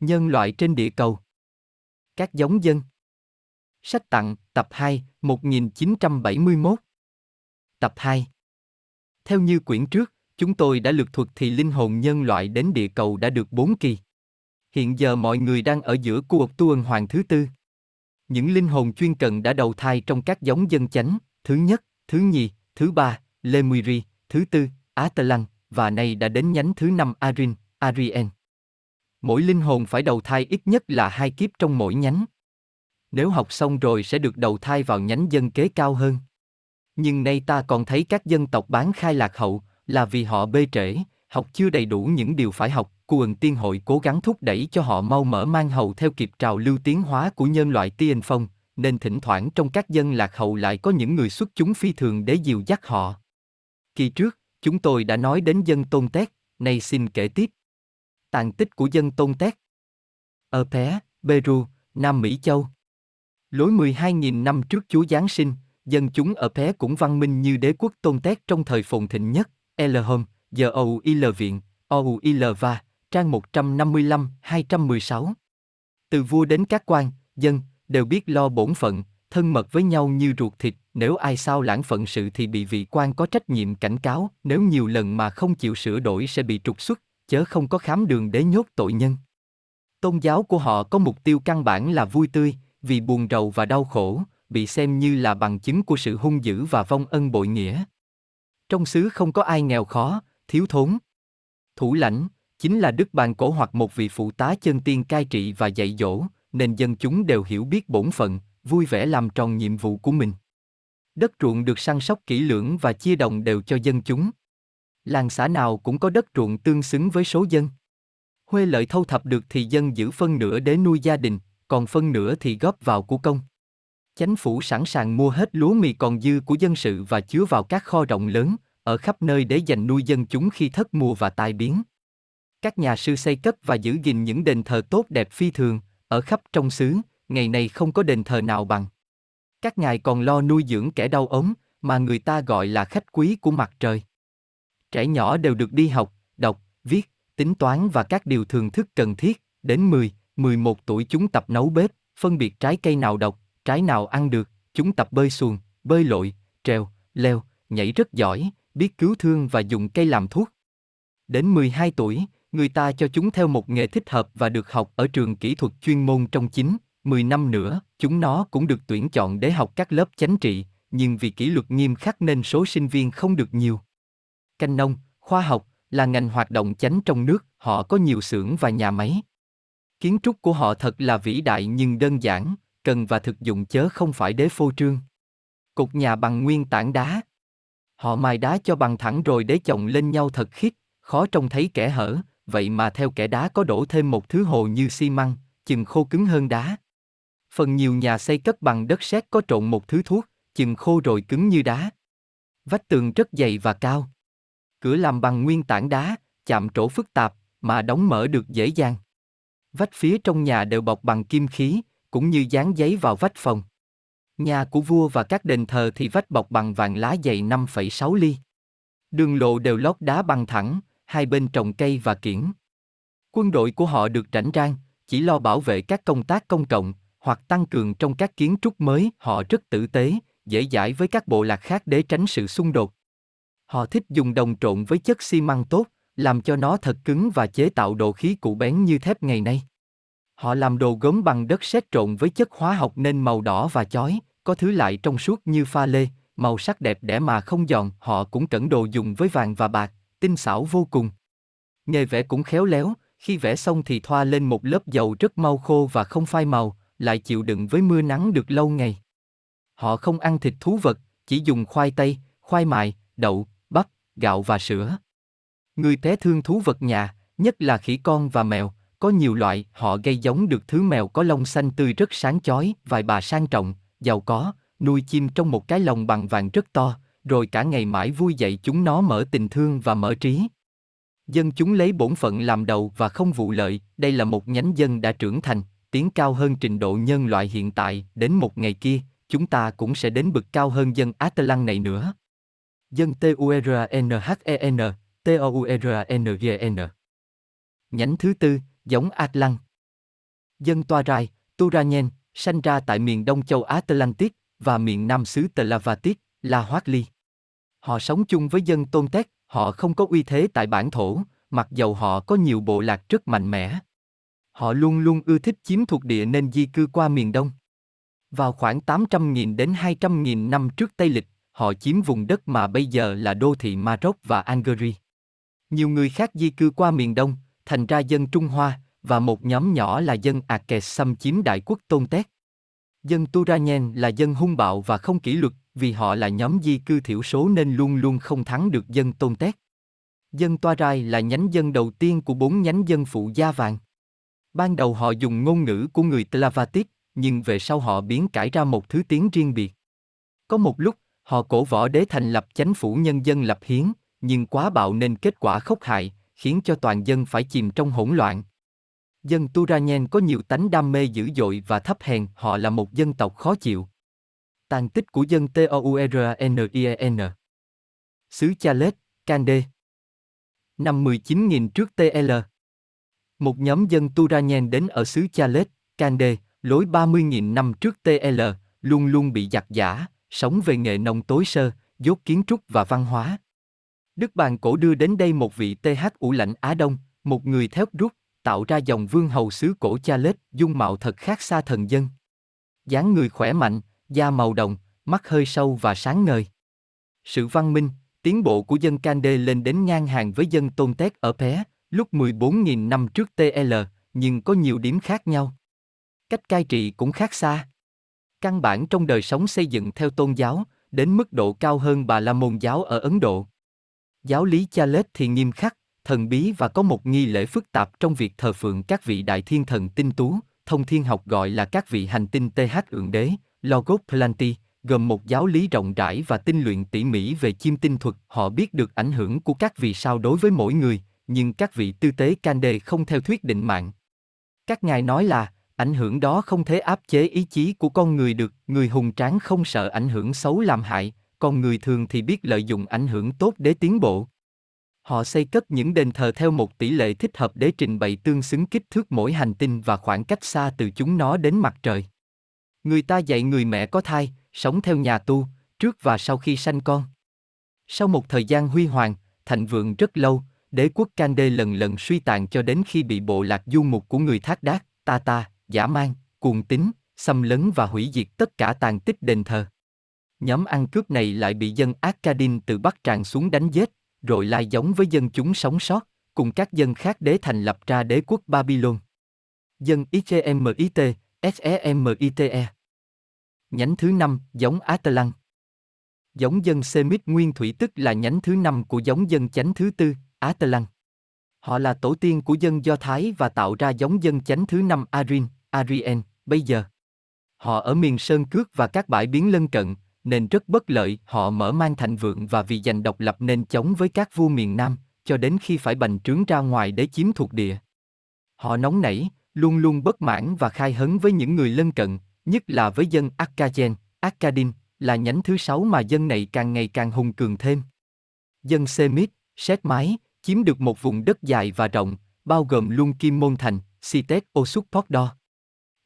Nhân loại trên địa cầu. Các giống dân. Sách tặng, tập 2, 1971. Tập 2. Theo như quyển trước, chúng tôi đã lược thuật thì linh hồn nhân loại đến địa cầu đã được 4 kỳ. Hiện giờ mọi người đang ở giữa cuộc tuần hoàng thứ tư. Những linh hồn chuyên cần đã đầu thai trong các giống dân chánh, thứ nhất, thứ nhì, thứ ba, Lemuiri, thứ tư, Atalan, và nay đã đến nhánh thứ năm Arin, Arien. Mỗi linh hồn phải đầu thai ít nhất là hai kiếp trong mỗi nhánh. Nếu học xong rồi sẽ được đầu thai vào nhánh dân kế cao hơn. Nhưng nay ta còn thấy các dân tộc bán khai lạc hậu, là vì họ bê trễ, học chưa đầy đủ những điều phải học, cuồng tiên hội cố gắng thúc đẩy cho họ mau mở mang hầu theo kịp trào lưu tiến hóa của nhân loại tiên phong, nên thỉnh thoảng trong các dân lạc hậu lại có những người xuất chúng phi thường để dìu dắt họ. Kỳ trước, chúng tôi đã nói đến dân tôn tét, nay xin kể tiếp. Tàn tích của dân tôn tét. Ở Pé, Peru, Nam Mỹ Châu. Lối 12.000 năm trước Chúa Giáng sinh, dân chúng ở Pé cũng văn minh như đế quốc tôn tét trong thời phồn thịnh nhất, Elhom, giờ OUIL viện, OUIL va, trang 155-216. Từ vua đến các quan, dân, đều biết lo bổn phận, thân mật với nhau như ruột thịt, nếu ai sao lãng phận sự thì bị vị quan có trách nhiệm cảnh cáo, nếu nhiều lần mà không chịu sửa đổi sẽ bị trục xuất, chớ không có khám đường để nhốt tội nhân. Tôn giáo của họ có mục tiêu căn bản là vui tươi, vì buồn rầu và đau khổ, bị xem như là bằng chứng của sự hung dữ và vong ân bội nghĩa. Trong xứ không có ai nghèo khó, thiếu thốn. Thủ lãnh, chính là Đức Bàn Cổ hoặc một vị phụ tá chân tiên cai trị và dạy dỗ, nên dân chúng đều hiểu biết bổn phận, vui vẻ làm tròn nhiệm vụ của mình. Đất ruộng được săn sóc kỹ lưỡng và chia đồng đều cho dân chúng. Làng xã nào cũng có đất ruộng tương xứng với số dân. Huê lợi thâu thập được thì dân giữ phân nửa để nuôi gia đình, còn phân nửa thì góp vào của công. Chánh phủ sẵn sàng mua hết lúa mì còn dư của dân sự và chứa vào các kho rộng lớn, ở khắp nơi để dành nuôi dân chúng khi thất mùa và tai biến. Các nhà sư xây cất và giữ gìn những đền thờ tốt đẹp phi thường, ở khắp trong xứ, ngày nay không có đền thờ nào bằng. Các ngài còn lo nuôi dưỡng kẻ đau ốm, mà người ta gọi là khách quý của mặt trời. Trẻ nhỏ đều được đi học, đọc, viết, tính toán và các điều thường thức cần thiết, đến 10, 11 tuổi chúng tập nấu bếp, phân biệt trái cây nào độc, trái nào ăn được, chúng tập bơi xuồng, bơi lội, trèo, leo, nhảy rất giỏi, biết cứu thương và dùng cây làm thuốc. Đến 12 tuổi, người ta cho chúng theo một nghề thích hợp và được học ở trường kỹ thuật chuyên môn trong 9, 10 năm nữa, chúng nó cũng được tuyển chọn để học các lớp chánh trị, nhưng vì kỷ luật nghiêm khắc nên số sinh viên không được nhiều. Canh nông, khoa học là ngành hoạt động chánh trong nước, họ có nhiều xưởng và nhà máy. Kiến trúc của họ thật là vĩ đại nhưng đơn giản, cần và thực dụng chớ không phải đế phô trương. Cột nhà bằng nguyên tảng đá. Họ mài đá cho bằng thẳng rồi để chồng lên nhau thật khít, khó trông thấy kẻ hở, vậy mà theo kẻ đá có đổ thêm một thứ hồ như xi măng, chừng khô cứng hơn đá. Phần nhiều nhà xây cất bằng đất sét có trộn một thứ thuốc, chừng khô rồi cứng như đá. Vách tường rất dày và cao. Cửa làm bằng nguyên tảng đá, chạm trổ phức tạp, mà đóng mở được dễ dàng. Vách phía trong nhà đều bọc bằng kim khí, cũng như dán giấy vào vách phòng. Nhà của vua và các đền thờ thì vách bọc bằng vàng lá dày 5,6 ly. Đường lộ đều lót đá bằng thẳng, hai bên trồng cây và kiển. Quân đội của họ được rảnh rang, chỉ lo bảo vệ các công tác công cộng, hoặc tăng cường trong các kiến trúc mới, họ rất tử tế, dễ dãi với các bộ lạc khác để tránh sự xung đột. Họ thích dùng đồng trộn với chất xi măng tốt, làm cho nó thật cứng và chế tạo độ khí cụ bén như thép ngày nay. Họ làm đồ gốm bằng đất sét trộn với chất hóa học nên màu đỏ và chói, có thứ lại trong suốt như pha lê, màu sắc đẹp đẽ mà không giòn. Họ cũng cẩn đồ dùng với vàng và bạc, tinh xảo vô cùng. Nghề vẽ cũng khéo léo, khi vẽ xong thì thoa lên một lớp dầu rất mau khô và không phai màu, lại chịu đựng với mưa nắng được lâu ngày. Họ không ăn thịt thú vật, chỉ dùng khoai tây, khoai mại, đậu, gạo và sữa. Người té thương thú vật nhà, nhất là khỉ con và mèo, có nhiều loại, họ gây giống được thứ mèo có lông xanh tươi rất sáng chói, vài bà sang trọng, giàu có, nuôi chim trong một cái lồng bằng vàng rất to, rồi cả ngày mãi vui dậy chúng nó mở tình thương và mở trí. Dân chúng lấy bổn phận làm đầu và không vụ lợi, đây là một nhánh dân đã trưởng thành, tiến cao hơn trình độ nhân loại hiện tại, đến một ngày kia, chúng ta cũng sẽ đến bậc cao hơn dân Atalan này nữa. Dân T-U-R-N-H-E-N, T-O-U-R-N-G-N Nhánh thứ tư, giống Atlant. Dân Toarai, Turanyen, sanh ra tại miền đông châu Atlantic và miền nam xứ Tlavatic, La Hoác Ly. Họ sống chung với dân Tôn Tét, họ không có uy thế tại bản thổ, mặc dầu họ có nhiều bộ lạc rất mạnh mẽ. Họ luôn luôn ưa thích chiếm thuộc địa nên di cư qua miền đông. Vào khoảng 800.000 đến 200.000 năm trước Tây Lịch, họ chiếm vùng đất mà bây giờ là đô thị Maroc và Algeria. Nhiều người khác di cư qua miền đông, thành ra dân Trung Hoa, và một nhóm nhỏ là dân Akes xâm chiếm đại quốc Tôn Tét. Dân Turanyen là dân hung bạo và không kỷ luật, vì họ là nhóm di cư thiểu số nên luôn luôn không thắng được dân Tôn Tét. Dân Toa Rai là nhánh dân đầu tiên của bốn nhánh dân phụ da vàng. Ban đầu họ dùng ngôn ngữ của người Tlavatit, nhưng về sau họ biến cải ra một thứ tiếng riêng biệt. Có một lúc, họ cổ võ đế thành lập chánh phủ nhân dân lập hiến, nhưng quá bạo nên kết quả khốc hại, khiến cho toàn dân phải chìm trong hỗn loạn. Dân Turanyen có nhiều tánh đam mê dữ dội và thấp hèn, họ là một dân tộc khó chịu. Tàn tích của dân Touranien Xứ Chalet, Kande Năm 19.000 trước TL Một nhóm dân Turanyen đến ở xứ Chalet, Kande, lối 30.000 năm trước TL, luôn luôn bị giặc giả, sống về nghề nông tối sơ, dốt kiến trúc và văn hóa. Đức Bàn Cổ đưa đến đây một vị TH ủ lãnh Á Đông, một người thép rút, tạo ra dòng vương hầu xứ cổ cha lết, dung mạo thật khác xa thần dân. dáng người khỏe mạnh, da màu đồng, mắt hơi sâu và sáng ngời. Sự văn minh, tiến bộ của dân Kande lên đến ngang hàng với dân Tôn Tét ở Pé, lúc 14.000 năm trước TL, nhưng có nhiều điểm khác nhau. Cách cai trị cũng khác xa. Căn bản trong đời sống xây dựng theo tôn giáo, đến mức độ cao hơn bà la môn giáo ở Ấn Độ. Giáo lý Chalet thì nghiêm khắc, thần bí và có một nghi lễ phức tạp trong việc thờ phượng các vị đại thiên thần tinh tú, thông thiên học gọi là các vị hành tinh TH ượng đế, Logos Planti, gồm một giáo lý rộng rãi và tinh luyện tỉ mỉ về chiêm tinh thuật. Họ biết được ảnh hưởng của các vị sao đối với mỗi người, nhưng các vị tư tế Cande không theo thuyết định mạng. Các ngài nói là, ảnh hưởng đó không thể áp chế ý chí của con người được, người hùng tráng không sợ ảnh hưởng xấu làm hại, còn người thường thì biết lợi dụng ảnh hưởng tốt để tiến bộ. Họ xây cất những đền thờ theo một tỷ lệ thích hợp để trình bày tương xứng kích thước mỗi hành tinh và khoảng cách xa từ chúng nó đến mặt trời. Người ta dạy người mẹ có thai, sống theo nhà tu, trước và sau khi sanh con. Sau một thời gian huy hoàng, thạnh vượng rất lâu, đế quốc Cande lần lần suy tàn cho đến khi bị bộ lạc du mục của người thác đác, ta ta, giả mang, cuồng tín, xâm lấn và hủy diệt tất cả tàn tích đền thờ. Nhóm ăn cướp này lại bị dân Akkadin từ Bắc tràn xuống đánh giết, rồi lai giống với dân chúng sống sót, cùng các dân khác để thành lập ra đế quốc Babylon. Dân Ichemit, Semite. Nhánh thứ năm, giống Atalan. Giống dân Semit nguyên thủy tức là nhánh thứ năm của giống dân chánh thứ tư, Atalan. Họ là tổ tiên của dân Do Thái và tạo ra giống dân chánh thứ năm Arin, Arien, bây giờ. Họ ở miền Sơn Cước và các bãi biến lân cận, nên rất bất lợi, họ mở mang thành vượng và vì giành độc lập nên chống với các vua miền Nam, cho đến khi phải bành trướng ra ngoài để chiếm thuộc địa. Họ nóng nảy, luôn luôn bất mãn và khai hấn với những người lân cận, nhất là với dân Akkajen, Akkadin, là nhánh thứ sáu mà dân này càng ngày càng hùng cường thêm. Dân Semit, Sét Mái, chiếm được một vùng đất dài và rộng, bao gồm luôn Kim Môn Thành, Sitet Osukpokdo.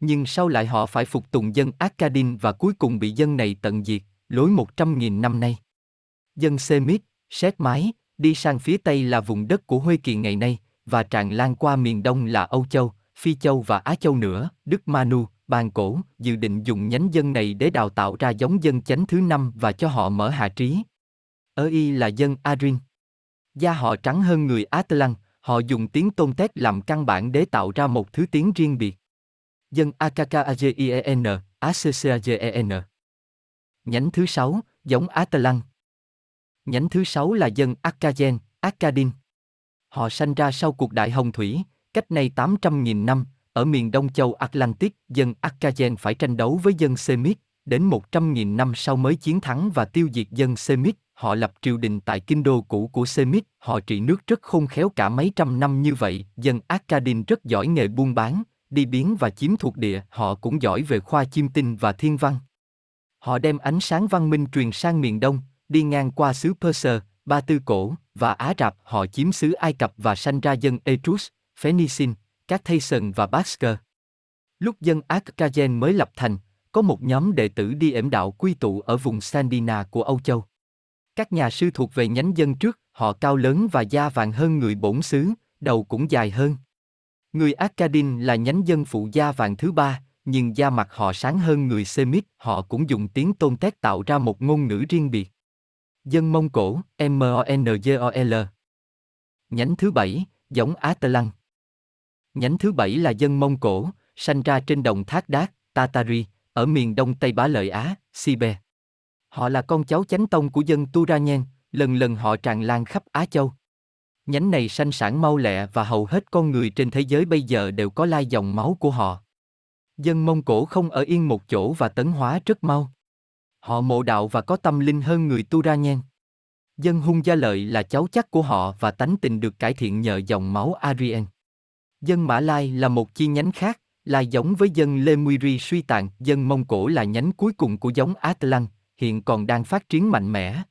Nhưng sau lại họ phải phục tùng dân Akkadin và cuối cùng bị dân này tận diệt lối 100.000 năm nay. Dân Semit, Sét Mái, đi sang phía Tây là vùng đất của Huê Kỳ ngày nay, và tràn lan qua miền Đông là Âu Châu, Phi Châu và Á Châu nữa, Đức Manu, bàn cổ, dự định dùng nhánh dân này để đào tạo ra giống dân chánh thứ năm và cho họ mở hạ trí. Ở Y là dân Adrin. Da họ trắng hơn người Atlan, họ dùng tiếng tôn tét làm căn bản để tạo ra một thứ tiếng riêng biệt. Dân Akkagien, Accgen. Nhánh thứ sáu, giống Atalan. Nhánh thứ sáu là dân akkadian Akkadin. Họ sanh ra sau cuộc đại hồng thủy, cách nay 800.000 năm, ở miền đông châu Atlantic, dân akkadian phải tranh đấu với dân Semit, đến 100.000 năm sau mới chiến thắng và tiêu diệt dân Semit, họ lập triều đình tại kinh đô cũ của Semit, họ trị nước rất khôn khéo cả mấy trăm năm như vậy, dân Akkadin rất giỏi nghề buôn bán, đi biến và chiếm thuộc địa, họ cũng giỏi về khoa chiêm tinh và thiên văn. Họ đem ánh sáng văn minh truyền sang miền Đông, đi ngang qua xứ Perser, Ba Tư Cổ và Á Rạp họ chiếm xứ Ai Cập và sanh ra dân Etrus, Phoenician, các Thayson và Basker. Lúc dân Arkagen mới lập thành, có một nhóm đệ tử đi ểm đạo quy tụ ở vùng Sandina của Âu Châu. Các nhà sư thuộc về nhánh dân trước, họ cao lớn và da vàng hơn người bổn xứ, đầu cũng dài hơn. Người Akkadin là nhánh dân phụ da vàng thứ ba, nhưng da mặt họ sáng hơn người Semit, họ cũng dùng tiếng tôn tét tạo ra một ngôn ngữ riêng biệt. Dân Mông Cổ, M-O-N-G-O-L Nhánh thứ bảy, giống Á Tơ Lăng. Nhánh thứ bảy là dân Mông Cổ, sanh ra trên đồng Thác Đác, Tatari, ở miền đông Tây Bá Lợi Á, Sibe. Họ là con cháu chánh tông của dân Turanyen, lần lần họ tràn lan khắp Á Châu. Nhánh này sanh sản mau lẹ và hầu hết con người trên thế giới bây giờ đều có lai dòng máu của họ. Dân Mông Cổ không ở yên một chỗ và tấn hóa rất mau. Họ mộ đạo và có tâm linh hơn người Turanyen. Dân Hung Gia Lợi là cháu chắc của họ và tánh tình được cải thiện nhờ dòng máu Aryan. Dân Mã Lai là một chi nhánh khác, là giống với dân Lemuiri suy tàn, dân Mông Cổ là nhánh cuối cùng của giống Atlan, hiện còn đang phát triển mạnh mẽ.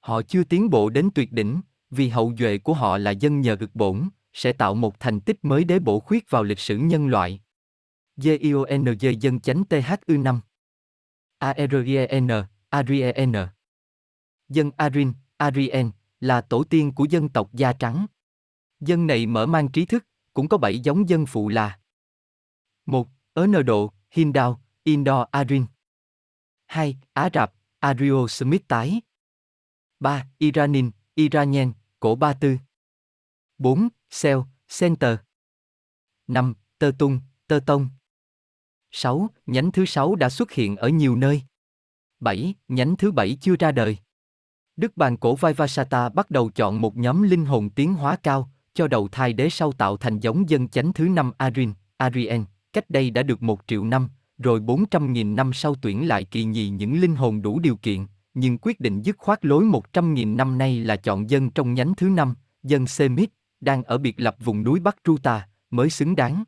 Họ chưa tiến bộ đến tuyệt đỉnh, vì hậu duệ của họ là dân nhờ cực bổn, sẽ tạo một thành tích mới để bổ khuyết vào lịch sử nhân loại. GIONG dân chánh THU 5 ARIEN, ARIEN Dân Arin, Arien, là tổ tiên của dân tộc da trắng. Dân này mở mang trí thức, cũng có bảy giống dân phụ là 1. Ấn Độ, Hindao, Indo Arin 2. Á Rập, Ario Smith tái 3. Iranin, Iranian, Cổ Ba Tư 4. Sel, Center 5. Tơ Tung, Tơ Tông 6. Nhánh thứ 6 đã xuất hiện ở nhiều nơi 7. Nhánh thứ 7 chưa ra đời Đức bàn cổ Vaivasata bắt đầu chọn một nhóm linh hồn tiến hóa cao, cho đầu thai đế sau tạo thành giống dân chánh thứ năm Arin, Arien, cách đây đã được một triệu năm, rồi 400.000 năm sau tuyển lại kỳ nhì những linh hồn đủ điều kiện, nhưng quyết định dứt khoát lối 100.000 năm nay là chọn dân trong nhánh thứ năm, dân Semit, đang ở biệt lập vùng núi Bắc Truta mới xứng đáng.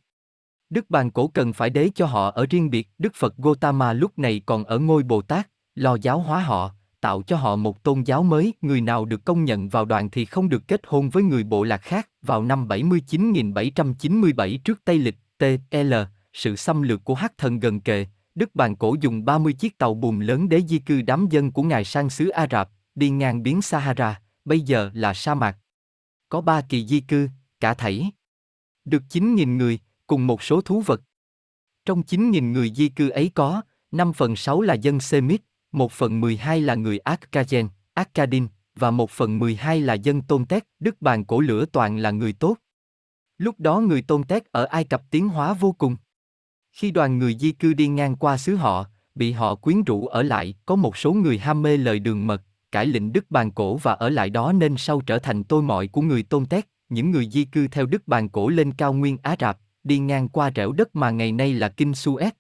Đức bàn cổ cần phải đế cho họ ở riêng biệt, Đức Phật Gotama lúc này còn ở ngôi Bồ Tát, lo giáo hóa họ, tạo cho họ một tôn giáo mới, người nào được công nhận vào đoàn thì không được kết hôn với người bộ lạc khác. Vào năm 79.797 trước Tây Lịch, T.L., sự xâm lược của Hắc thần gần kề, Đức Bàn Cổ dùng 30 chiếc tàu bùm lớn để di cư đám dân của ngài sang xứ Ả Rập, đi ngang biến Sahara, bây giờ là sa mạc. Có ba kỳ di cư, cả thảy. Được 9.000 người, cùng một số thú vật. Trong 9.000 người di cư ấy có, 5 phần 6 là dân Semit, 1 phần 12 là người Akkagen, Akkadin, và 1 phần 12 là dân Tôn Tét, Đức Bàn Cổ Lửa toàn là người tốt. Lúc đó người Tôn Tét ở Ai Cập tiến hóa vô cùng. Khi đoàn người di cư đi ngang qua xứ họ, bị họ quyến rũ ở lại, có một số người ham mê lời đường mật, cải lệnh Đức Bàn Cổ và ở lại đó nên sau trở thành tôi mọi của người Tôn Tét, những người di cư theo Đức Bàn Cổ lên cao nguyên Á Rạp, đi ngang qua rẻo đất mà ngày nay là Kinh Suez.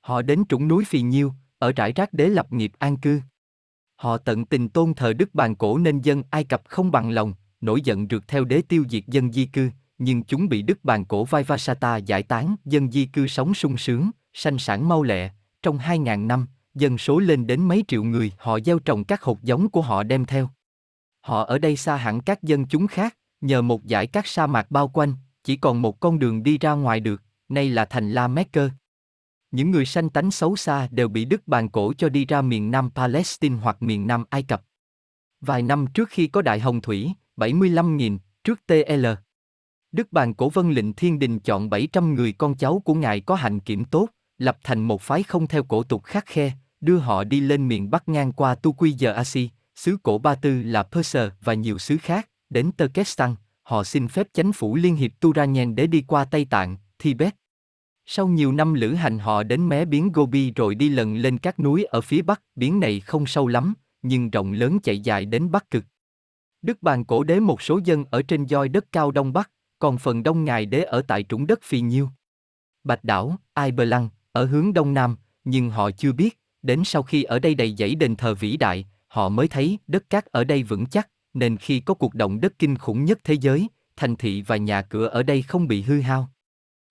Họ đến trũng núi Phì Nhiêu, ở trải rác đế lập nghiệp an cư. Họ tận tình tôn thờ Đức Bàn Cổ nên dân Ai Cập không bằng lòng, nổi giận rượt theo đế tiêu diệt dân di cư, nhưng chúng bị Đức Bàn Cổ Vaivasata giải tán, dân di cư sống sung sướng, sanh sản mau lẹ, trong 2.000 năm, dân số lên đến mấy triệu người, họ gieo trồng các hột giống của họ đem theo. Họ ở đây xa hẳn các dân chúng khác, nhờ một dải các sa mạc bao quanh, chỉ còn một con đường đi ra ngoài được, nay là thành La Mecca. Những người sanh tánh xấu xa đều bị Đức bàn cổ cho đi ra miền Nam Palestine hoặc miền Nam Ai Cập. Vài năm trước khi có Đại Hồng Thủy, 75.000, trước TL. Đức bàn cổ vân lệnh thiên đình chọn 700 người con cháu của ngài có hạnh kiểm tốt, lập thành một phái không theo cổ tục khắc khe, đưa họ đi lên miền Bắc ngang qua Tu Quy Giờ Asi, xứ cổ Ba Tư là Perser và nhiều xứ khác, đến Turkestan, họ xin phép chánh phủ Liên hiệp Turanyen để đi qua Tây Tạng, Tibet, sau nhiều năm lữ hành họ đến mé biến Gobi rồi đi lần lên các núi ở phía bắc, biến này không sâu lắm, nhưng rộng lớn chạy dài đến Bắc Cực. Đức Bàn cổ đế một số dân ở trên doi đất cao Đông Bắc, còn phần đông ngài đế ở tại trũng đất phi nhiêu. Bạch đảo, Ai Bờ Lăng, ở hướng đông nam, nhưng họ chưa biết, đến sau khi ở đây đầy dãy đền thờ vĩ đại, họ mới thấy đất cát ở đây vững chắc, nên khi có cuộc động đất kinh khủng nhất thế giới, thành thị và nhà cửa ở đây không bị hư hao.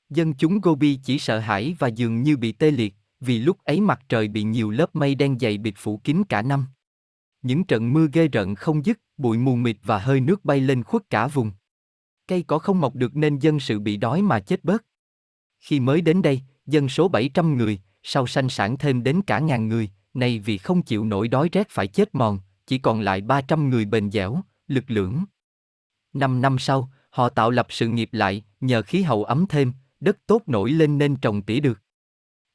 Dân chúng Gobi chỉ sợ hãi và dường như bị tê liệt, vì lúc ấy mặt trời bị nhiều lớp mây đen dày bịt phủ kín cả năm. Những trận mưa ghê rợn không dứt, bụi mù mịt và hơi nước bay lên khuất cả vùng. Cây cỏ không mọc được nên dân sự bị đói mà chết bớt. Khi mới đến đây, dân số 700 người, sau sanh sản thêm đến cả ngàn người, nay vì không chịu nổi đói rét phải chết mòn, chỉ còn lại 300 người bền dẻo, lực lưỡng. Năm năm sau, họ tạo lập sự nghiệp lại, nhờ khí hậu ấm thêm, đất tốt nổi lên nên trồng tỉa được.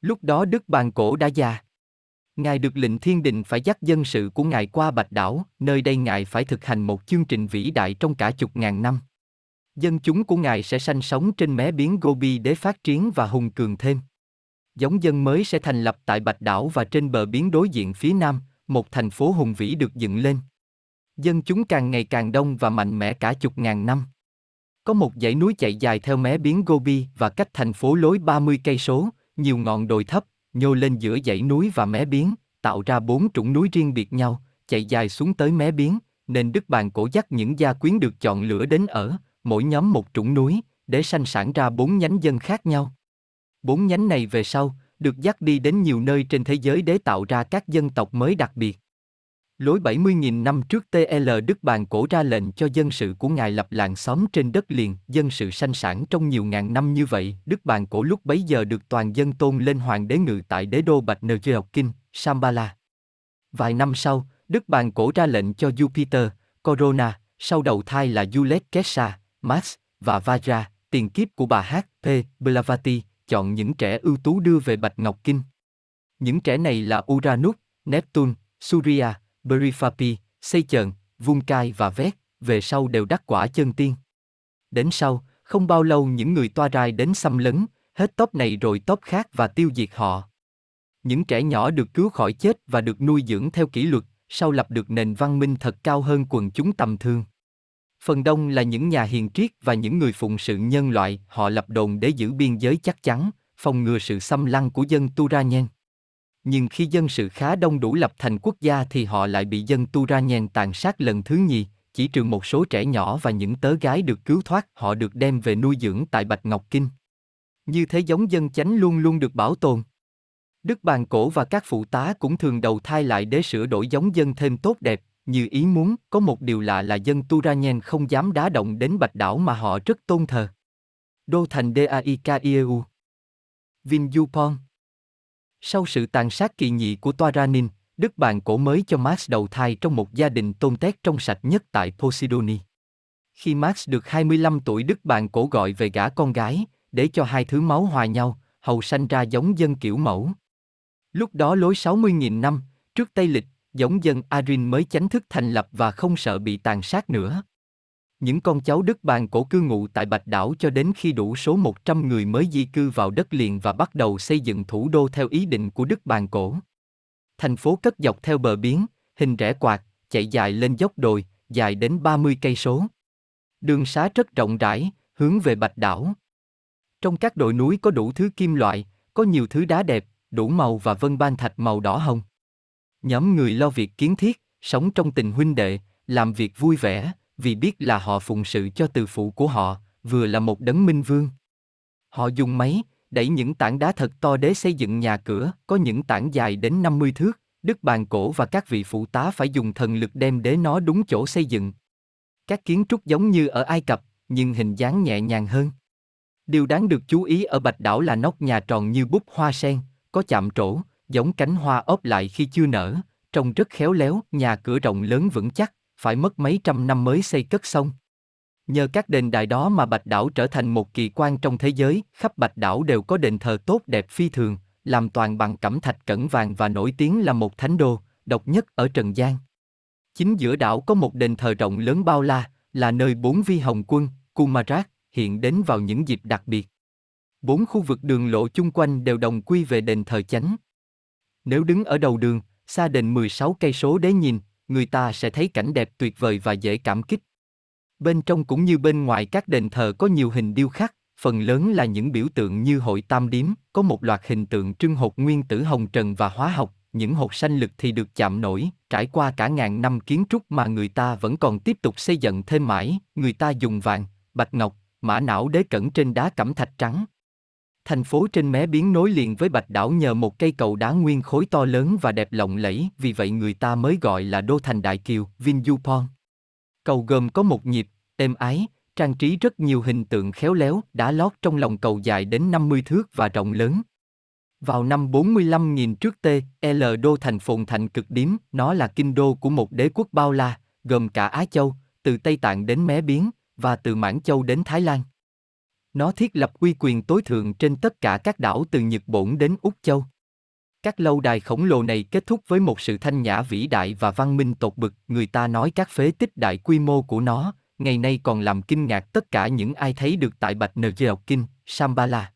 Lúc đó Đức Bàn Cổ đã già. Ngài được lệnh thiên đình phải dắt dân sự của Ngài qua Bạch Đảo, nơi đây Ngài phải thực hành một chương trình vĩ đại trong cả chục ngàn năm. Dân chúng của Ngài sẽ sanh sống trên mé biến Gobi để phát triển và hùng cường thêm. Giống dân mới sẽ thành lập tại Bạch Đảo và trên bờ biến đối diện phía nam, một thành phố hùng vĩ được dựng lên. Dân chúng càng ngày càng đông và mạnh mẽ cả chục ngàn năm. Có một dãy núi chạy dài theo mé biến Gobi và cách thành phố lối 30 cây số, nhiều ngọn đồi thấp, nhô lên giữa dãy núi và mé biến, tạo ra bốn trũng núi riêng biệt nhau, chạy dài xuống tới mé biến, nên Đức Bàn cổ dắt những gia quyến được chọn lựa đến ở, mỗi nhóm một trũng núi, để sanh sản ra bốn nhánh dân khác nhau. Bốn nhánh này về sau, được dắt đi đến nhiều nơi trên thế giới để tạo ra các dân tộc mới đặc biệt. Lối 70.000 năm trước TL Đức Bàn cổ ra lệnh cho dân sự của Ngài lập làng xóm trên đất liền, dân sự sanh sản trong nhiều ngàn năm như vậy, Đức Bàn cổ lúc bấy giờ được toàn dân tôn lên hoàng đế ngự tại đế đô Bạch Nơ Kinh, Sambala. Vài năm sau, Đức Bàn cổ ra lệnh cho Jupiter, Corona, sau đầu thai là Julet Kesha, Max, và Vajra, tiền kiếp của bà H.P. Blavati, chọn những trẻ ưu tú đưa về Bạch Ngọc Kinh. Những trẻ này là Uranus, Neptune, Surya, Berifapi, Seichern, Vunkai và Vét, về sau đều đắc quả chân tiên. Đến sau, không bao lâu những người toa rai đến xâm lấn, hết tốp này rồi tốp khác và tiêu diệt họ. Những trẻ nhỏ được cứu khỏi chết và được nuôi dưỡng theo kỷ luật, sau lập được nền văn minh thật cao hơn quần chúng tầm thường. Phần đông là những nhà hiền triết và những người phụng sự nhân loại, họ lập đồn để giữ biên giới chắc chắn, phòng ngừa sự xâm lăng của dân Turanyen. Nhưng khi dân sự khá đông đủ lập thành quốc gia thì họ lại bị dân Turanyen tàn sát lần thứ nhì, chỉ trừ một số trẻ nhỏ và những tớ gái được cứu thoát họ được đem về nuôi dưỡng tại Bạch Ngọc Kinh. Như thế giống dân chánh luôn luôn được bảo tồn. Đức Bàn Cổ và các phụ tá cũng thường đầu thai lại để sửa đổi giống dân thêm tốt đẹp, như ý muốn, có một điều lạ là dân Turanyen không dám đá động đến bạch đảo mà họ rất tôn thờ. Đô thành Daikaieu Vinjupon Sau sự tàn sát kỳ nhị của Toaranin, Đức Bàn cổ mới cho Max đầu thai trong một gia đình tôn tét trong sạch nhất tại Posidoni. Khi Max được 25 tuổi Đức Bàn cổ gọi về gả con gái, để cho hai thứ máu hòa nhau, hầu sanh ra giống dân kiểu mẫu. Lúc đó lối 60.000 năm, trước Tây Lịch, giống dân Arin mới chánh thức thành lập và không sợ bị tàn sát nữa. Những con cháu Đức Bàn cổ cư ngụ tại Bạch Đảo cho đến khi đủ số 100 người mới di cư vào đất liền và bắt đầu xây dựng thủ đô theo ý định của Đức Bàn cổ. Thành phố cất dọc theo bờ biển, hình rẽ quạt, chạy dài lên dốc đồi, dài đến 30 cây số. Đường xá rất rộng rãi, hướng về Bạch Đảo. Trong các đồi núi có đủ thứ kim loại, có nhiều thứ đá đẹp, đủ màu và vân ban thạch màu đỏ hồng. Nhóm người lo việc kiến thiết, sống trong tình huynh đệ, làm việc vui vẻ, vì biết là họ phụng sự cho từ phụ của họ, vừa là một đấng minh vương. Họ dùng máy, đẩy những tảng đá thật to để xây dựng nhà cửa, có những tảng dài đến 50 thước, Đức Bàn Cổ và các vị phụ tá phải dùng thần lực đem đế nó đúng chỗ xây dựng. Các kiến trúc giống như ở Ai Cập, nhưng hình dáng nhẹ nhàng hơn. Điều đáng được chú ý ở Bạch Đảo là nóc nhà tròn như búp hoa sen, có chạm trổ, giống cánh hoa ốp lại khi chưa nở, trông rất khéo léo, nhà cửa rộng lớn vững chắc, phải mất mấy trăm năm mới xây cất xong. Nhờ các đền đài đó mà Bạch Đảo trở thành một kỳ quan trong thế giới, khắp Bạch Đảo đều có đền thờ tốt đẹp phi thường, làm toàn bằng cẩm thạch cẩn vàng và nổi tiếng là một thánh đô, độc nhất ở Trần gian. Chính giữa đảo có một đền thờ rộng lớn bao la, là nơi bốn vi hồng quân, Kumarat, hiện đến vào những dịp đặc biệt. Bốn khu vực đường lộ chung quanh đều đồng quy về đền thờ chánh. Nếu đứng ở đầu đường, xa đền 16 cây số để nhìn, người ta sẽ thấy cảnh đẹp tuyệt vời và dễ cảm kích. Bên trong cũng như bên ngoài các đền thờ có nhiều hình điêu khắc, phần lớn là những biểu tượng như hội tam điếm, có một loạt hình tượng trưng hột nguyên tử hồng trần và hóa học, những hột sanh lực thì được chạm nổi, trải qua cả ngàn năm kiến trúc mà người ta vẫn còn tiếp tục xây dựng thêm mãi, người ta dùng vàng, bạch ngọc, mã não đế cẩn trên đá cẩm thạch trắng. Thành phố trên mé biến nối liền với Bạch Đảo nhờ một cây cầu đá nguyên khối to lớn và đẹp lộng lẫy, vì vậy người ta mới gọi là Đô Thành Đại Kiều, Vinjupon. Cầu gồm có một nhịp, êm ái, trang trí rất nhiều hình tượng khéo léo, đá lót trong lòng cầu dài đến 50 thước và rộng lớn. Vào năm 45.000 trước T, L đô thành phồn thành cực điếm, nó là kinh đô của một đế quốc bao la, gồm cả Á Châu, từ Tây Tạng đến Mé Biến, và từ Mãn Châu đến Thái Lan. Nó thiết lập quy quyền tối thượng trên tất cả các đảo từ Nhật Bổn đến Úc Châu. Các lâu đài khổng lồ này kết thúc với một sự thanh nhã vĩ đại và văn minh tột bực, người ta nói các phế tích đại quy mô của nó, ngày nay còn làm kinh ngạc tất cả những ai thấy được tại Bạch Nờ Dèo Kinh, Sambala.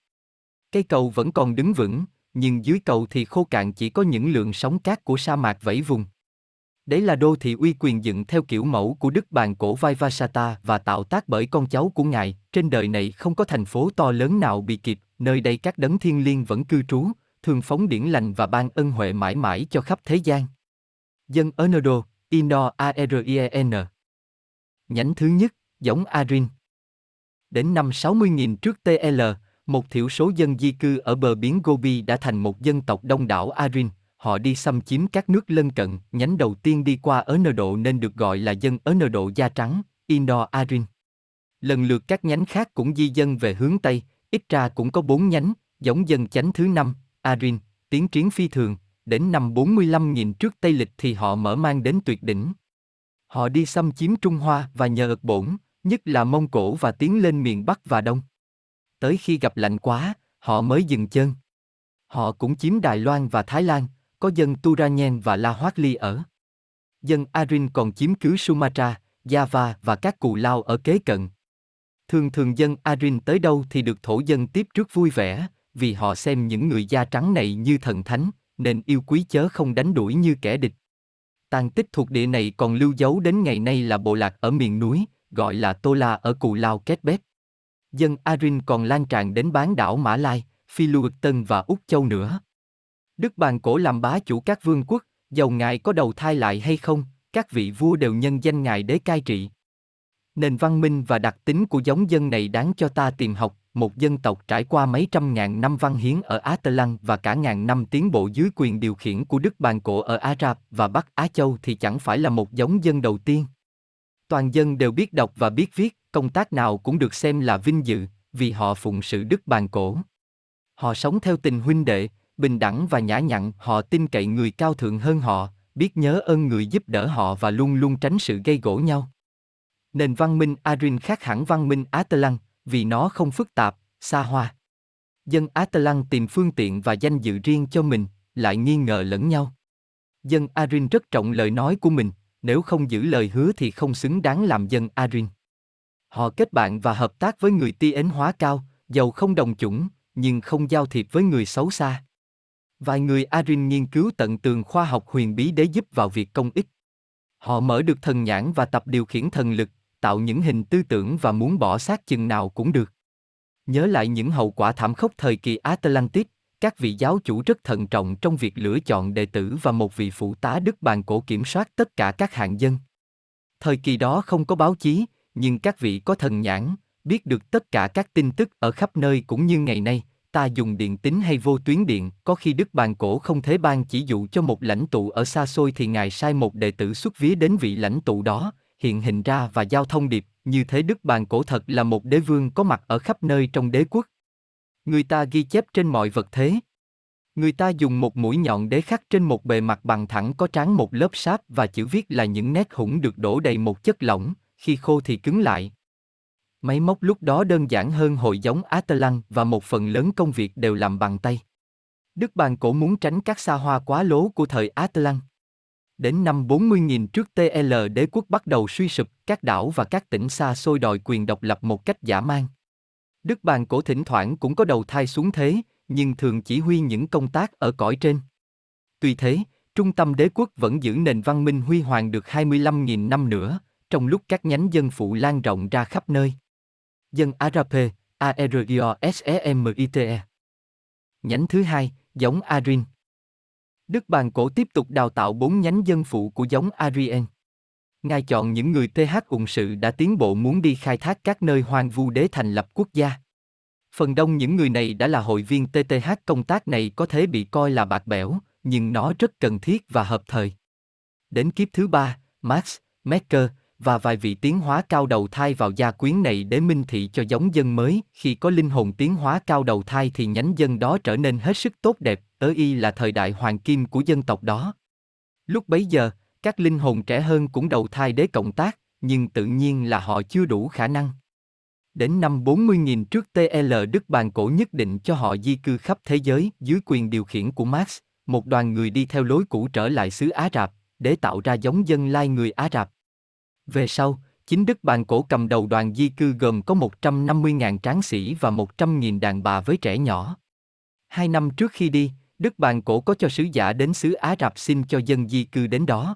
Cây cầu vẫn còn đứng vững, nhưng dưới cầu thì khô cạn chỉ có những lượng sóng cát của sa mạc vẫy vùng. Đấy là đô thị uy quyền dựng theo kiểu mẫu của Đức Bàn cổ Vaivasata và tạo tác bởi con cháu của ngài. Trên đời này không có thành phố to lớn nào bị kịp, nơi đây các đấng thiên liêng vẫn cư trú, thường phóng điển lành và ban ân huệ mãi mãi cho khắp thế gian. Dân Enodo, Ino Arien Nhánh thứ nhất, giống Arin. Đến năm 60.000 trước TL, một thiểu số dân di cư ở bờ biển Gobi đã thành một dân tộc đông đảo Arin, họ đi xâm chiếm các nước lân cận, nhánh đầu tiên đi qua Ấn Độ nên được gọi là dân Ấn Độ da trắng, Indo-Aryan Lần lượt các nhánh khác cũng di dân về hướng Tây, ít ra cũng có bốn nhánh, giống dân chánh thứ năm, Aryan tiến triển phi thường, đến năm 45.000 trước Tây Lịch thì họ mở mang đến tuyệt đỉnh. Họ đi xâm chiếm Trung Hoa và nhờ ợt bổn, nhất là Mông Cổ và tiến lên miền Bắc và Đông. Tới khi gặp lạnh quá, họ mới dừng chân. Họ cũng chiếm Đài Loan và Thái Lan, có dân Turanyen và La Hoác Ly ở. Dân Arin còn chiếm cứ Sumatra, Java và các cù lao ở kế cận. Thường thường dân Arin tới đâu thì được thổ dân tiếp trước vui vẻ, vì họ xem những người da trắng này như thần thánh, nên yêu quý chớ không đánh đuổi như kẻ địch. Tàn tích thuộc địa này còn lưu dấu đến ngày nay là bộ lạc ở miền núi, gọi là Tô La ở Cù Lao Kết Bét. Dân Arin còn lan tràn đến bán đảo Mã Lai, Phi Lưu Tân và Úc Châu nữa. Đức Bàn Cổ làm bá chủ các vương quốc, dầu ngài có đầu thai lại hay không, các vị vua đều nhân danh ngài để cai trị. Nền văn minh và đặc tính của giống dân này đáng cho ta tìm học, một dân tộc trải qua mấy trăm ngàn năm văn hiến ở Á Tơ Lăng và cả ngàn năm tiến bộ dưới quyền điều khiển của Đức Bàn Cổ ở Á Rạp và Bắc Á Châu thì chẳng phải là một giống dân đầu tiên. Toàn dân đều biết đọc và biết viết, công tác nào cũng được xem là vinh dự, vì họ phụng sự Đức Bàn Cổ. Họ sống theo tình huynh đệ, bình đẳng và nhã nhặn, họ tin cậy người cao thượng hơn họ, biết nhớ ơn người giúp đỡ họ và luôn luôn tránh sự gây gỗ nhau. Nền văn minh Arin khác hẳn văn minh Á vì nó không phức tạp, xa hoa. Dân Á tìm phương tiện và danh dự riêng cho mình, lại nghi ngờ lẫn nhau. Dân Arin rất trọng lời nói của mình, nếu không giữ lời hứa thì không xứng đáng làm dân Arin. Họ kết bạn và hợp tác với người ti ến hóa cao, giàu không đồng chủng, nhưng không giao thiệp với người xấu xa. Vài người Arin nghiên cứu tận tường khoa học huyền bí để giúp vào việc công ích. Họ mở được thần nhãn và tập điều khiển thần lực, tạo những hình tư tưởng và muốn bỏ xác chừng nào cũng được. Nhớ lại những hậu quả thảm khốc thời kỳ Atlantis, các vị giáo chủ rất thận trọng trong việc lựa chọn đệ tử và một vị phụ tá đức bàn cổ kiểm soát tất cả các hạng dân. Thời kỳ đó không có báo chí, nhưng các vị có thần nhãn, biết được tất cả các tin tức ở khắp nơi cũng như ngày nay, ta dùng điện tính hay vô tuyến điện, có khi Đức Bàn Cổ không thế ban chỉ dụ cho một lãnh tụ ở xa xôi thì Ngài sai một đệ tử xuất vía đến vị lãnh tụ đó, hiện hình ra và giao thông điệp, như thế Đức Bàn Cổ thật là một đế vương có mặt ở khắp nơi trong đế quốc. Người ta ghi chép trên mọi vật thế. Người ta dùng một mũi nhọn để khắc trên một bề mặt bằng thẳng có tráng một lớp sáp và chữ viết là những nét hủng được đổ đầy một chất lỏng, khi khô thì cứng lại. Máy móc lúc đó đơn giản hơn hội giống Atalan và một phần lớn công việc đều làm bằng tay. Đức Bàn Cổ muốn tránh các xa hoa quá lố của thời Atalan. Đến năm 40.000 trước TL đế quốc bắt đầu suy sụp, các đảo và các tỉnh xa xôi đòi quyền độc lập một cách giả mang. Đức Bàn Cổ thỉnh thoảng cũng có đầu thai xuống thế, nhưng thường chỉ huy những công tác ở cõi trên. Tuy thế, trung tâm đế quốc vẫn giữ nền văn minh huy hoàng được 25.000 năm nữa, trong lúc các nhánh dân phụ lan rộng ra khắp nơi. Dân Arape, A-R-I-O-S-E-M-I-T-E. Nhánh thứ hai, giống Arin. Đức Bàn Cổ tiếp tục đào tạo bốn nhánh dân phụ của giống Arien. Ngài chọn những người TH ủng sự đã tiến bộ muốn đi khai thác các nơi hoang vu để thành lập quốc gia. Phần đông những người này đã là hội viên TTH công tác này có thể bị coi là bạc bẽo, nhưng nó rất cần thiết và hợp thời. Đến kiếp thứ ba, Max, Mecker, và vài vị tiến hóa cao đầu thai vào gia quyến này để minh thị cho giống dân mới, khi có linh hồn tiến hóa cao đầu thai thì nhánh dân đó trở nên hết sức tốt đẹp, ở y là thời đại hoàng kim của dân tộc đó. Lúc bấy giờ, các linh hồn trẻ hơn cũng đầu thai đế cộng tác, nhưng tự nhiên là họ chưa đủ khả năng. Đến năm 40.000 trước TL Đức Bàn Cổ nhất định cho họ di cư khắp thế giới dưới quyền điều khiển của Marx, một đoàn người đi theo lối cũ trở lại xứ Á Rạp, để tạo ra giống dân lai người Á Rạp. Về sau, chính Đức Bàn Cổ cầm đầu đoàn di cư gồm có 150.000 tráng sĩ và 100.000 đàn bà với trẻ nhỏ. Hai năm trước khi đi, Đức Bàn Cổ có cho sứ giả đến xứ Á Rạp xin cho dân di cư đến đó.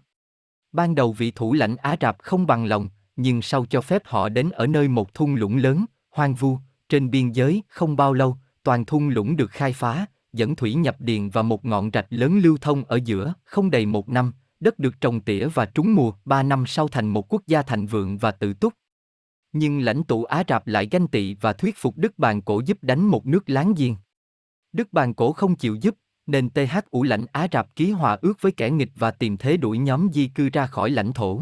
Ban đầu vị thủ lãnh Á Rạp không bằng lòng, nhưng sau cho phép họ đến ở nơi một thung lũng lớn, hoang vu, trên biên giới, không bao lâu, toàn thung lũng được khai phá, dẫn thủy nhập điền và một ngọn rạch lớn lưu thông ở giữa, không đầy một năm, đất được trồng tỉa và trúng mùa, ba năm sau thành một quốc gia thành vượng và tự túc. Nhưng lãnh tụ Á Rạp lại ganh tị và thuyết phục Đức Bàn Cổ giúp đánh một nước láng giềng. Đức Bàn Cổ không chịu giúp, nên TH ủ lãnh Á Rạp ký hòa ước với kẻ nghịch và tìm thế đuổi nhóm di cư ra khỏi lãnh thổ.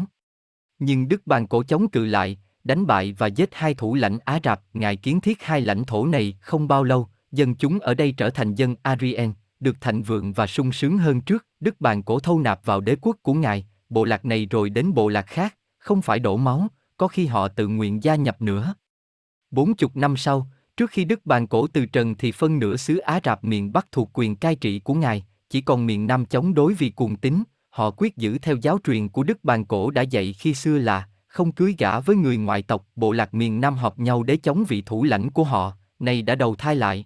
Nhưng Đức Bàn Cổ chống cự lại, đánh bại và giết hai thủ lãnh Á Rạp, ngài kiến thiết hai lãnh thổ này không bao lâu, dân chúng ở đây trở thành dân Arien, được thạnh vượng và sung sướng hơn trước, Đức Bàn Cổ thâu nạp vào đế quốc của ngài, bộ lạc này rồi đến bộ lạc khác, không phải đổ máu, có khi họ tự nguyện gia nhập nữa. Bốn chục năm sau, trước khi Đức Bàn Cổ từ trần thì phân nửa xứ Á Rạp miền Bắc thuộc quyền cai trị của ngài, chỉ còn miền Nam chống đối vì cuồng tín, họ quyết giữ theo giáo truyền của Đức Bàn Cổ đã dạy khi xưa là không cưới gả với người ngoại tộc, bộ lạc miền Nam họp nhau để chống vị thủ lãnh của họ, này đã đầu thai lại.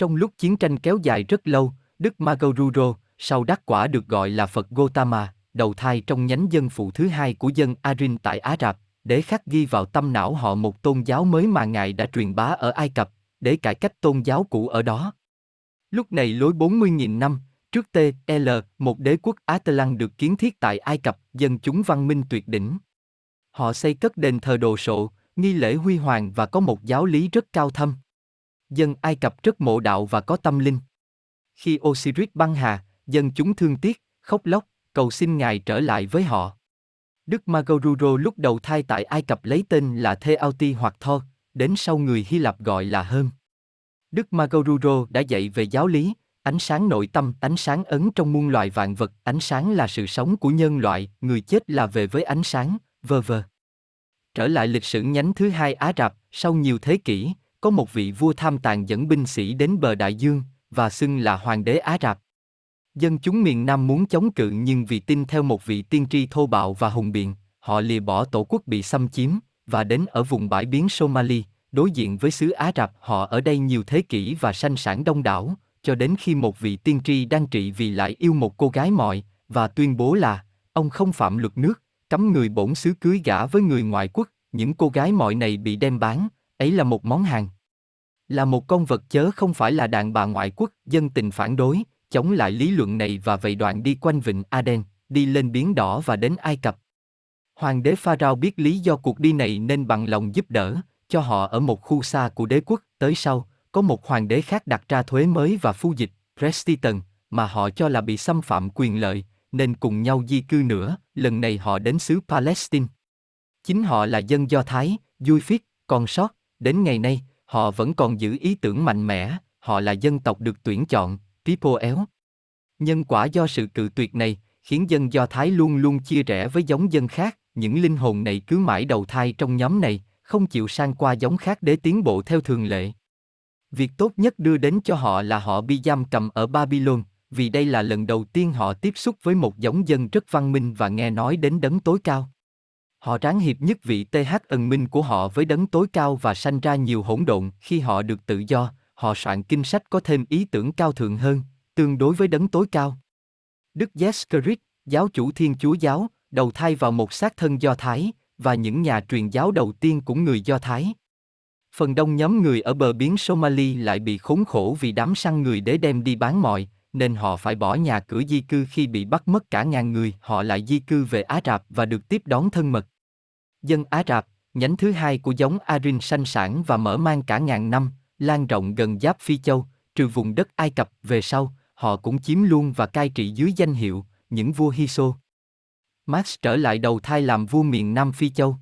Trong lúc chiến tranh kéo dài rất lâu, Đức Magoruro, sau đắc quả được gọi là Phật Gotama, đầu thai trong nhánh dân phụ thứ hai của dân Arin tại Á Rạp, để khắc ghi vào tâm não họ một tôn giáo mới mà Ngài đã truyền bá ở Ai Cập, để cải cách tôn giáo cũ ở đó. Lúc này lối 40.000 năm, trước T.L., một đế quốc Á Tơ Lăng được kiến thiết tại Ai Cập, dân chúng văn minh tuyệt đỉnh. Họ xây cất đền thờ đồ sộ, nghi lễ huy hoàng và có một giáo lý rất cao thâm. Dân Ai Cập rất mộ đạo và có tâm linh. Khi Osiris băng hà, dân chúng thương tiếc, khóc lóc, cầu xin Ngài trở lại với họ. Đức Magoruro lúc đầu thai tại Ai Cập lấy tên là Theauti hoặc Tho, đến sau người Hy Lạp gọi là Hơn. Đức Magoruro đã dạy về giáo lý, ánh sáng nội tâm, ánh sáng ấn trong muôn loài vạn vật, ánh sáng là sự sống của nhân loại, người chết là về với ánh sáng, vơ vơ. Trở lại lịch sử nhánh thứ hai Á Rạp, sau nhiều thế kỷ, có một vị vua tham tàn dẫn binh sĩ đến bờ đại dương, và xưng là hoàng đế Á Rạp. Dân chúng miền Nam muốn chống cự nhưng vì tin theo một vị tiên tri thô bạo và hùng biện, họ lìa bỏ tổ quốc bị xâm chiếm, và đến ở vùng bãi biến Somali, đối diện với xứ Á Rạp họ ở đây nhiều thế kỷ và sanh sản đông đảo, cho đến khi một vị tiên tri đang trị vì lại yêu một cô gái mọi, và tuyên bố là, ông không phạm luật nước, cấm người bổn xứ cưới gả với người ngoại quốc, những cô gái mọi này bị đem bán, ấy là một món hàng. Là một con vật chớ không phải là đàn bà ngoại quốc, dân tình phản đối, chống lại lý luận này và vậy đoạn đi quanh vịnh Aden, đi lên biển đỏ và đến Ai Cập. Hoàng đế Pharaoh biết lý do cuộc đi này nên bằng lòng giúp đỡ, cho họ ở một khu xa của đế quốc, tới sau, có một hoàng đế khác đặt ra thuế mới và phu dịch, Prestiton, mà họ cho là bị xâm phạm quyền lợi, nên cùng nhau di cư nữa, lần này họ đến xứ Palestine. Chính họ là dân Do Thái, duy phiết, còn sót, đến ngày nay, họ vẫn còn giữ ý tưởng mạnh mẽ, họ là dân tộc được tuyển chọn, people éo. Nhân quả do sự cự tuyệt này, khiến dân Do Thái luôn luôn chia rẽ với giống dân khác, những linh hồn này cứ mãi đầu thai trong nhóm này, không chịu sang qua giống khác để tiến bộ theo thường lệ. Việc tốt nhất đưa đến cho họ là họ bị giam cầm ở Babylon, vì đây là lần đầu tiên họ tiếp xúc với một giống dân rất văn minh và nghe nói đến đấng tối cao. Họ ráng hiệp nhất vị TH ẩn minh của họ với đấng tối cao và sanh ra nhiều hỗn độn khi họ được tự do, họ soạn kinh sách có thêm ý tưởng cao thượng hơn, tương đối với đấng tối cao. Đức Jeskerit, giáo chủ Thiên Chúa giáo, đầu thai vào một xác thân Do Thái, và những nhà truyền giáo đầu tiên cũng người Do Thái. Phần đông nhóm người ở bờ biển Somali lại bị khốn khổ vì đám săn người để đem đi bán mọi, nên họ phải bỏ nhà cửa di cư khi bị bắt mất cả ngàn người, họ lại di cư về Á Rạp và được tiếp đón thân mật. Dân Á Rạp, nhánh thứ hai của giống Arin sanh sản và mở mang cả ngàn năm, lan rộng gần giáp Phi Châu, trừ vùng đất Ai Cập về sau, họ cũng chiếm luôn và cai trị dưới danh hiệu, những vua Hiso. Max trở lại đầu thai làm vua miền Nam Phi Châu.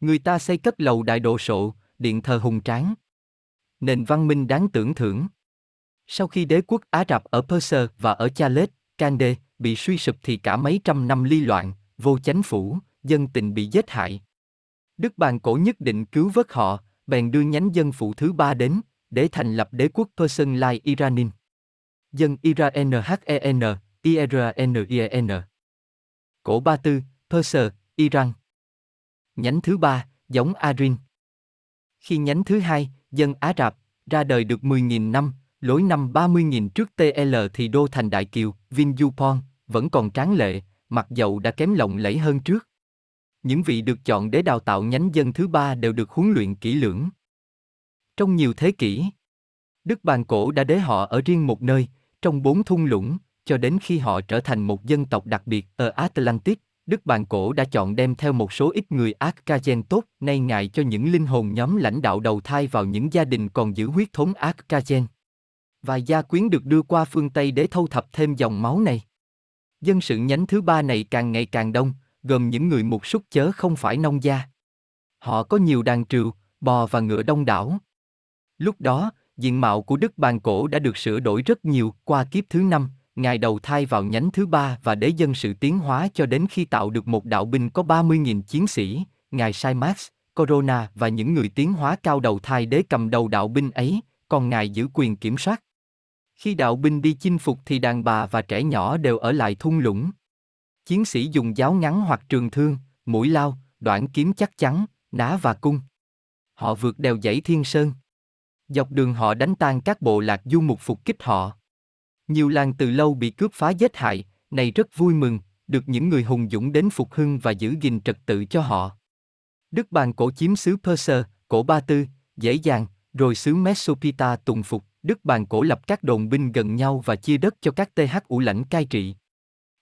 Người ta xây cất lầu đại độ sộ, điện thờ hùng tráng. Nền văn minh đáng tưởng thưởng. Sau khi đế quốc Á Rập ở Perser và ở Chalet, Kande bị suy sụp thì cả mấy trăm năm ly loạn, vô chánh phủ, dân tình bị giết hại. Đức bàn cổ nhất định cứu vớt họ, bèn đưa nhánh dân phụ thứ ba đến, để thành lập đế quốc Persian Lai Iranin. Dân Iran HEN, IRANIEN. Cổ Ba Tư, perser Iran. Nhánh thứ ba, giống Arin. Khi nhánh thứ hai, dân Á Rạp, ra đời được 10.000 năm, lối năm 30.000 trước TL thì đô thành Đại Kiều, vinjupon vẫn còn tráng lệ, mặc dầu đã kém lộng lẫy hơn trước. Những vị được chọn để đào tạo nhánh dân thứ ba đều được huấn luyện kỹ lưỡng. Trong nhiều thế kỷ, Đức Bàn Cổ đã đế họ ở riêng một nơi, trong bốn thung lũng, cho đến khi họ trở thành một dân tộc đặc biệt ở Atlantis, Đức Bàn Cổ đã chọn đem theo một số ít người Arkagen tốt, nay ngại cho những linh hồn nhóm lãnh đạo đầu thai vào những gia đình còn giữ huyết thống Arkagen. Vài gia quyến được đưa qua phương Tây để thâu thập thêm dòng máu này. Dân sự nhánh thứ ba này càng ngày càng đông, gồm những người mục súc chớ không phải nông gia. Họ có nhiều đàn trừu, bò và ngựa đông đảo. Lúc đó, diện mạo của Đức Bàn Cổ đã được sửa đổi rất nhiều qua kiếp thứ năm, ngài đầu thai vào nhánh thứ ba và để dân sự tiến hóa cho đến khi tạo được một đạo binh có 30.000 chiến sĩ, ngài sai Max, Corona và những người tiến hóa cao đầu thai đế cầm đầu đạo binh ấy, còn ngài giữ quyền kiểm soát. Khi đạo binh đi chinh phục thì đàn bà và trẻ nhỏ đều ở lại thung lũng. Chiến sĩ dùng giáo ngắn hoặc trường thương, mũi lao, đoạn kiếm chắc chắn, đá và cung. Họ vượt đèo dãy thiên sơn. Dọc đường họ đánh tan các bộ lạc du mục phục kích họ. Nhiều làng từ lâu bị cướp phá giết hại, này rất vui mừng, được những người hùng dũng đến phục hưng và giữ gìn trật tự cho họ. Đức bàn cổ chiếm xứ Perser, cổ Ba Tư, dễ dàng, rồi xứ Mesopita tùng phục, Đức bàn cổ lập các đồn binh gần nhau và chia đất cho các TH ủ lãnh cai trị.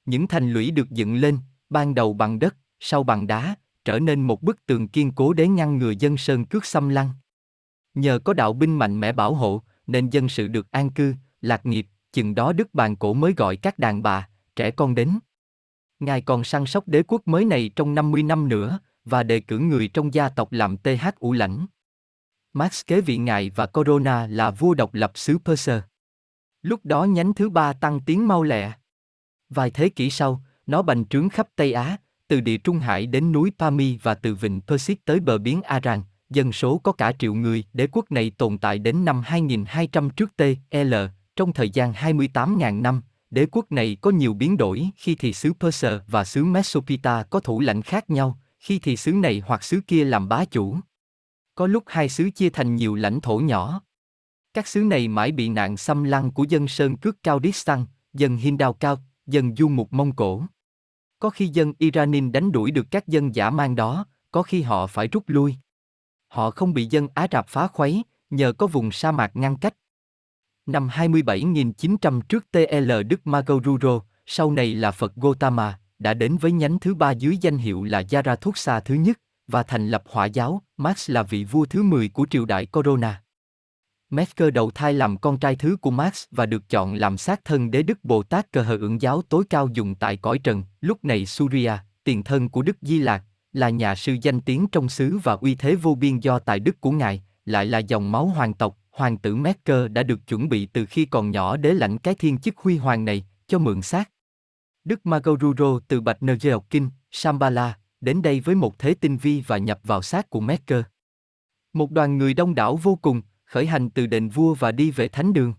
Những thành lũy được dựng lên, ban đầu bằng đất, sau bằng đá, trở nên một bức tường kiên cố để ngăn ngừa dân sơn cướp xâm lăng. Nhờ có đạo binh mạnh mẽ bảo hộ, nên dân sự được an cư, lạc nghiệp, chừng đó Đức Bàn Cổ mới gọi các đàn bà, trẻ con đến. Ngài còn săn sóc đế quốc mới này trong 50 năm nữa, và đề cử người trong gia tộc làm TH ủ lãnh. Max kế vị ngài và Corona là vua độc lập xứ Perser. Lúc đó nhánh thứ ba tăng tiến mau lẹ. Vài thế kỷ sau, nó bành trướng khắp Tây Á, từ địa Trung Hải đến núi Pami và từ vịnh Persis tới bờ biển Aran, dân số có cả triệu người, đế quốc này tồn tại đến năm 2200 trước T.L., trong thời gian 28.000 năm, đế quốc này có nhiều biến đổi khi thì xứ Perser và xứ Mesopita có thủ lãnh khác nhau, khi thì xứ này hoặc xứ kia làm bá chủ. Có lúc hai xứ chia thành nhiều lãnh thổ nhỏ. Các xứ này mãi bị nạn xâm lăng của dân Sơn cước cao Distan, dân Hindao cao, dân Du Mục Mông Cổ. Có khi dân Iranin đánh đuổi được các dân giả mang đó, có khi họ phải rút lui. Họ không bị dân Á Rạp phá khuấy, nhờ có vùng sa mạc ngăn cách. Năm 27.900 trước TL Đức Magoruro, sau này là Phật Gotama, đã đến với nhánh thứ ba dưới danh hiệu là Zarathutra thứ nhất, và thành lập hỏa giáo, Max là vị vua thứ 10 của triều đại Corona. Metzger đầu thai làm con trai thứ của Max và được chọn làm sát thân đế Đức Bồ Tát cơ hờ ứng giáo tối cao dùng tại cõi trần, lúc này Surya, tiền thân của Đức Di Lạc, là nhà sư danh tiếng trong xứ và uy thế vô biên do tài đức của ngài, lại là dòng máu hoàng tộc, hoàng tử Metzger đã được chuẩn bị từ khi còn nhỏ để lãnh cái thiên chức huy hoàng này, cho mượn xác. Đức Magoruro từ Bạch Ngeok Shambhala, đến đây với một thế tinh vi và nhập vào xác của Metzger. Một đoàn người đông đảo vô cùng, khởi hành từ đền vua và đi về thánh đường.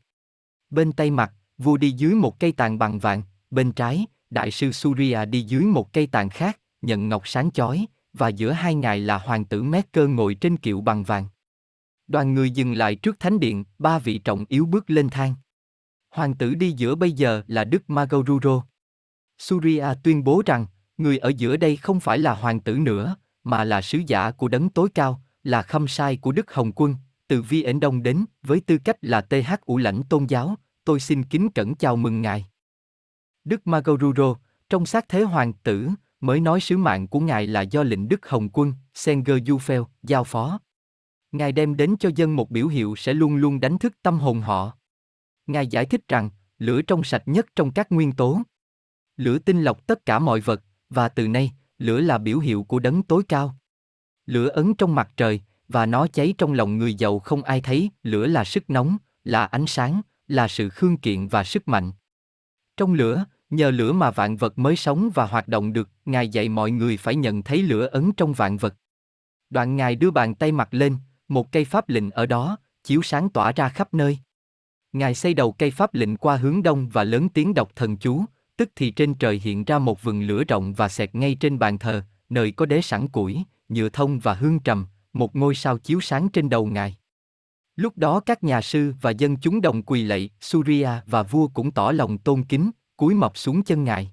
Bên tay mặt, vua đi dưới một cây tàn bằng vàng, bên trái, đại sư Surya đi dưới một cây tàn khác, nhận ngọc sáng chói, và giữa hai ngài là hoàng tử Mesker ngồi trên kiệu bằng vàng. Đoàn người dừng lại trước thánh điện, ba vị trọng yếu bước lên thang. Hoàng tử đi giữa bây giờ là Đức Magoruro. Surya tuyên bố rằng, người ở giữa đây không phải là hoàng tử nữa, mà là sứ giả của đấng tối cao, là khâm sai của Đức Hồng Quân, từ Vi Đông đến, với tư cách là TH ủ lãnh tôn giáo, tôi xin kính cẩn chào mừng ngài. Đức Magoruro, trong xác thế hoàng tử, mới nói sứ mạng của ngài là do lệnh Đức Hồng Quân, Senger Yufel, giao phó. Ngài đem đến cho dân một biểu hiệu sẽ luôn luôn đánh thức tâm hồn họ. Ngài giải thích rằng, lửa trong sạch nhất trong các nguyên tố. Lửa tinh lọc tất cả mọi vật, và từ nay, lửa là biểu hiệu của đấng tối cao. Lửa ấn trong mặt trời, và nó cháy trong lòng người giàu không ai thấy, lửa là sức nóng, là ánh sáng, là sự khương kiện và sức mạnh. Trong lửa, nhờ lửa mà vạn vật mới sống và hoạt động được, Ngài dạy mọi người phải nhận thấy lửa ấn trong vạn vật. Đoạn Ngài đưa bàn tay mặt lên, một cây pháp lệnh ở đó, chiếu sáng tỏa ra khắp nơi. Ngài xây đầu cây pháp lệnh qua hướng đông và lớn tiếng đọc thần chú, tức thì trên trời hiện ra một vừng lửa rộng và xẹt ngay trên bàn thờ, nơi có đế sẵn củi, nhựa thông và hương trầm, một ngôi sao chiếu sáng trên đầu ngài. Lúc đó các nhà sư và dân chúng đồng quỳ lạy, Surya và vua cũng tỏ lòng tôn kính, cúi mọc xuống chân ngài.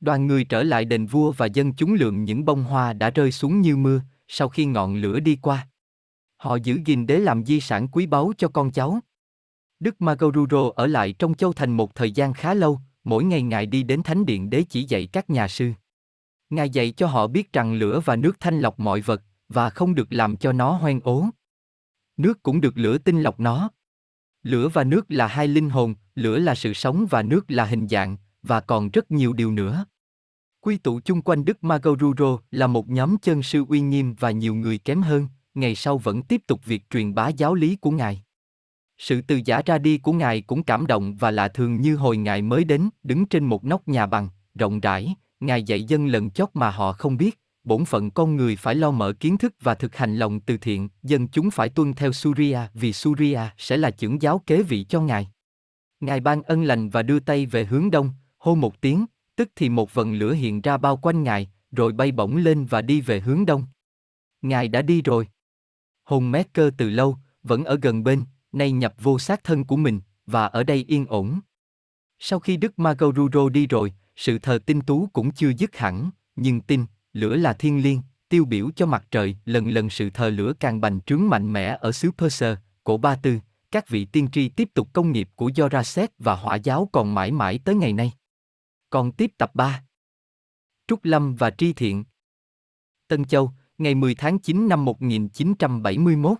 Đoàn người trở lại đền vua và dân chúng lượm những bông hoa đã rơi xuống như mưa, sau khi ngọn lửa đi qua. Họ giữ gìn đế làm di sản quý báu cho con cháu. Đức Magoruro ở lại trong châu thành một thời gian khá lâu, mỗi ngày ngài đi đến thánh điện đế chỉ dạy các nhà sư. Ngài dạy cho họ biết rằng lửa và nước thanh lọc mọi vật, và không được làm cho nó hoen ố. Nước cũng được lửa tinh lọc nó. Lửa và nước là hai linh hồn, lửa là sự sống và nước là hình dạng, và còn rất nhiều điều nữa. Quy tụ chung quanh Đức Magoruro là một nhóm chân sư uy nghiêm và nhiều người kém hơn, ngày sau vẫn tiếp tục việc truyền bá giáo lý của Ngài. Sự từ giả ra đi của Ngài cũng cảm động và lạ thường như hồi Ngài mới đến, đứng trên một nóc nhà bằng, rộng rãi, Ngài dạy dân lần chót mà họ không biết, bổn phận con người phải lo mở kiến thức và thực hành lòng từ thiện, dân chúng phải tuân theo Surya vì Surya sẽ là trưởng giáo kế vị cho Ngài. Ngài ban ân lành và đưa tay về hướng đông, hô một tiếng, tức thì một vần lửa hiện ra bao quanh Ngài, rồi bay bổng lên và đi về hướng đông. Ngài đã đi rồi. Hồn mét cơ từ lâu, vẫn ở gần bên, nay nhập vô sát thân của mình, và ở đây yên ổn. Sau khi Đức Magoruro đi rồi, sự thờ tinh tú cũng chưa dứt hẳn, nhưng tin, lửa là thiên liêng, tiêu biểu cho mặt trời, lần lần sự thờ lửa càng bành trướng mạnh mẽ ở xứ Persia, cổ Ba Tư, các vị tiên tri tiếp tục công nghiệp của Joraset và hỏa giáo còn mãi mãi tới ngày nay. Còn tiếp tập 3 Trúc Lâm và Tri Thiện. Tân Châu, ngày 10 tháng 9 năm 1971